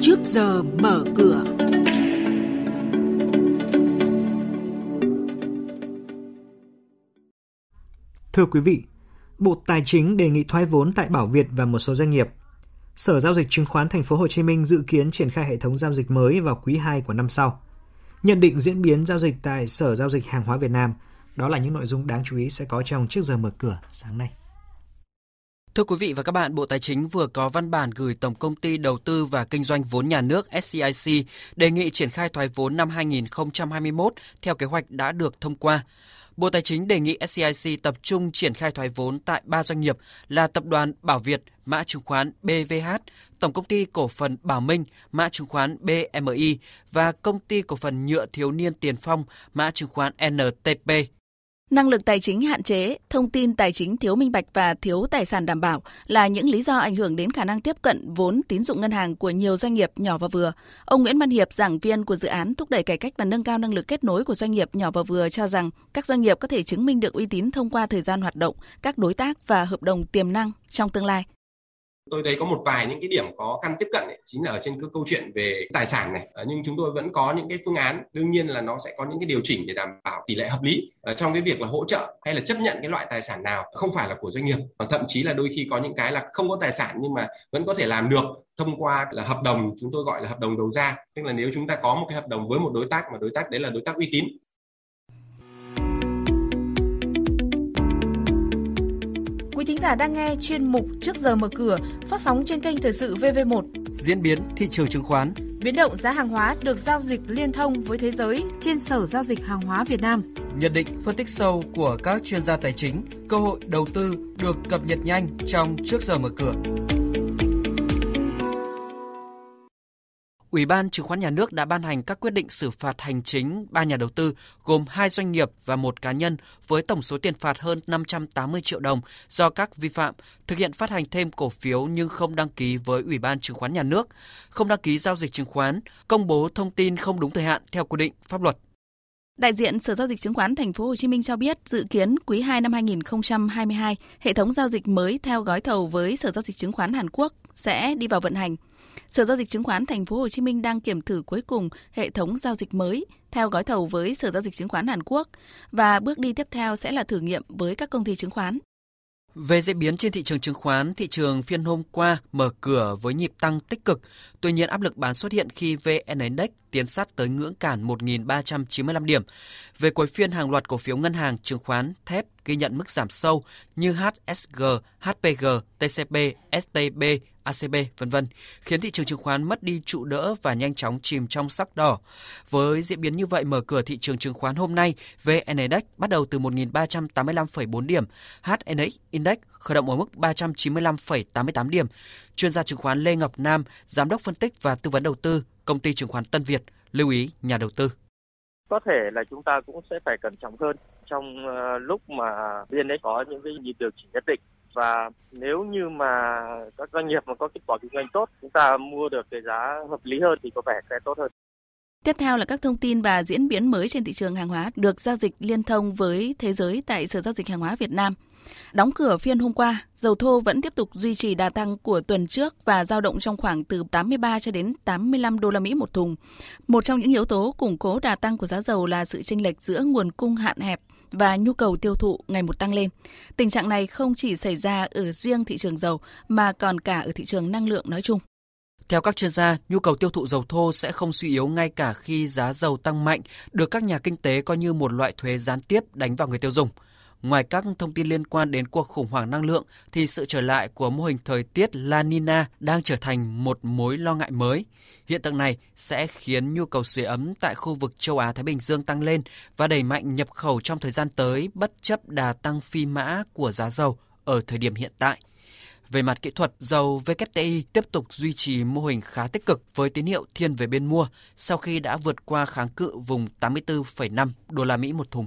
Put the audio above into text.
trước giờ mở cửa. Thưa quý vị, Bộ Tài chính đề nghị thoái vốn tại Bảo Việt và một số doanh nghiệp. Sở giao dịch chứng khoán Thành phố Hồ Chí Minh dự kiến triển khai hệ thống giao dịch mới vào quý 2 của năm sau. Nhận định diễn biến giao dịch tại Sở giao dịch hàng hóa Việt Nam, đó là những nội dung đáng chú ý sẽ có trong trước giờ mở cửa sáng nay. Thưa quý vị và các bạn, Bộ Tài chính vừa có văn bản gửi Tổng công ty Đầu tư và Kinh doanh vốn nhà nước SCIC đề nghị triển khai thoái vốn năm 2021 theo kế hoạch đã được thông qua. Bộ Tài chính đề nghị SCIC tập trung triển khai thoái vốn tại ba doanh nghiệp là Tập đoàn Bảo Việt, mã chứng khoán BVH, Tổng công ty cổ phần Bảo Minh, mã chứng khoán BMI và Công ty cổ phần nhựa thiếu niên Tiền Phong, mã chứng khoán NTP. Năng lực tài chính hạn chế, thông tin tài chính thiếu minh bạch và thiếu tài sản đảm bảo là những lý do ảnh hưởng đến khả năng tiếp cận vốn tín dụng ngân hàng của nhiều doanh nghiệp nhỏ và vừa. Ông Nguyễn Văn Hiệp, giảng viên của dự án thúc đẩy cải cách và nâng cao năng lực kết nối của doanh nghiệp nhỏ và vừa cho rằng các doanh nghiệp có thể chứng minh được uy tín thông qua thời gian hoạt động, các đối tác và hợp đồng tiềm năng trong tương lai tôi thấy có một vài những cái điểm khó khăn tiếp cận ấy, chính là ở trên cái câu chuyện về tài sản này. À, nhưng chúng tôi vẫn có những cái phương án. Đương nhiên là nó sẽ có những cái điều chỉnh để đảm bảo tỷ lệ hợp lý à, trong cái việc là hỗ trợ hay là chấp nhận cái loại tài sản nào không phải là của doanh nghiệp. Và thậm chí là đôi khi có những cái là không có tài sản nhưng mà vẫn có thể làm được thông qua là hợp đồng chúng tôi gọi là hợp đồng đầu ra. Tức là nếu chúng ta có một cái hợp đồng với một đối tác mà đối tác đấy là đối tác uy tín Quý thính giả đang nghe chuyên mục Trước giờ mở cửa phát sóng trên kênh Thời sự VV1. Diễn biến thị trường chứng khoán. Biến động giá hàng hóa được giao dịch liên thông với thế giới trên Sở giao dịch hàng hóa Việt Nam. Nhận định phân tích sâu của các chuyên gia tài chính, cơ hội đầu tư được cập nhật nhanh trong Trước giờ mở cửa. Ủy ban Chứng khoán Nhà nước đã ban hành các quyết định xử phạt hành chính ba nhà đầu tư gồm hai doanh nghiệp và một cá nhân với tổng số tiền phạt hơn 580 triệu đồng do các vi phạm thực hiện phát hành thêm cổ phiếu nhưng không đăng ký với Ủy ban Chứng khoán Nhà nước, không đăng ký giao dịch chứng khoán, công bố thông tin không đúng thời hạn theo quy định pháp luật. Đại diện Sở giao dịch chứng khoán Thành phố Hồ Chí Minh cho biết, dự kiến quý 2 năm 2022, hệ thống giao dịch mới theo gói thầu với Sở giao dịch chứng khoán Hàn Quốc sẽ đi vào vận hành. Sở giao dịch chứng khoán Thành phố Hồ Chí Minh đang kiểm thử cuối cùng hệ thống giao dịch mới theo gói thầu với Sở giao dịch chứng khoán Hàn Quốc và bước đi tiếp theo sẽ là thử nghiệm với các công ty chứng khoán. Về diễn biến trên thị trường chứng khoán, thị trường phiên hôm qua mở cửa với nhịp tăng tích cực. Tuy nhiên áp lực bán xuất hiện khi VN Index tiến sát tới ngưỡng cản 1.395 điểm. Về cuối phiên, hàng loạt cổ phiếu ngân hàng, chứng khoán, thép ghi nhận mức giảm sâu như HSG, HPG, TCB, STB, ACB, vân vân, khiến thị trường chứng khoán mất đi trụ đỡ và nhanh chóng chìm trong sắc đỏ. Với diễn biến như vậy, mở cửa thị trường chứng khoán hôm nay, VN Index bắt đầu từ 1.385,4 điểm, HNX Index khởi động ở mức 395,88 điểm. Chuyên gia chứng khoán Lê Ngọc Nam, giám đốc phân tích và tư vấn đầu tư, công ty chứng khoán Tân Việt, lưu ý nhà đầu tư có thể là chúng ta cũng sẽ phải cẩn trọng hơn trong ờ, lúc mà vn có những cái nhịp điều chỉnh nhất định và nếu như mà các doanh nghiệp mà có kết quả kinh doanh tốt chúng ta mua được cái giá hợp lý hơn thì có vẻ sẽ tốt hơn. Tiếp theo là các thông tin và diễn biến mới trên thị trường hàng hóa được giao dịch liên thông với thế giới tại Sở Giao dịch Hàng hóa Việt Nam. Đóng cửa phiên hôm qua, dầu thô vẫn tiếp tục duy trì đà tăng của tuần trước và dao động trong khoảng từ 83 cho đến 85 đô la Mỹ một thùng. Một trong những yếu tố củng cố đà tăng của giá dầu là sự chênh lệch giữa nguồn cung hạn hẹp và nhu cầu tiêu thụ ngày một tăng lên. Tình trạng này không chỉ xảy ra ở riêng thị trường dầu mà còn cả ở thị trường năng lượng nói chung. Theo các chuyên gia, nhu cầu tiêu thụ dầu thô sẽ không suy yếu ngay cả khi giá dầu tăng mạnh, được các nhà kinh tế coi như một loại thuế gián tiếp đánh vào người tiêu dùng. Ngoài các thông tin liên quan đến cuộc khủng hoảng năng lượng thì sự trở lại của mô hình thời tiết La Nina đang trở thành một mối lo ngại mới. Hiện tượng này sẽ khiến nhu cầu sưởi ấm tại khu vực châu Á Thái Bình Dương tăng lên và đẩy mạnh nhập khẩu trong thời gian tới bất chấp đà tăng phi mã của giá dầu ở thời điểm hiện tại. Về mặt kỹ thuật, dầu WTI tiếp tục duy trì mô hình khá tích cực với tín hiệu thiên về bên mua sau khi đã vượt qua kháng cự vùng 84,5 đô la Mỹ một thùng.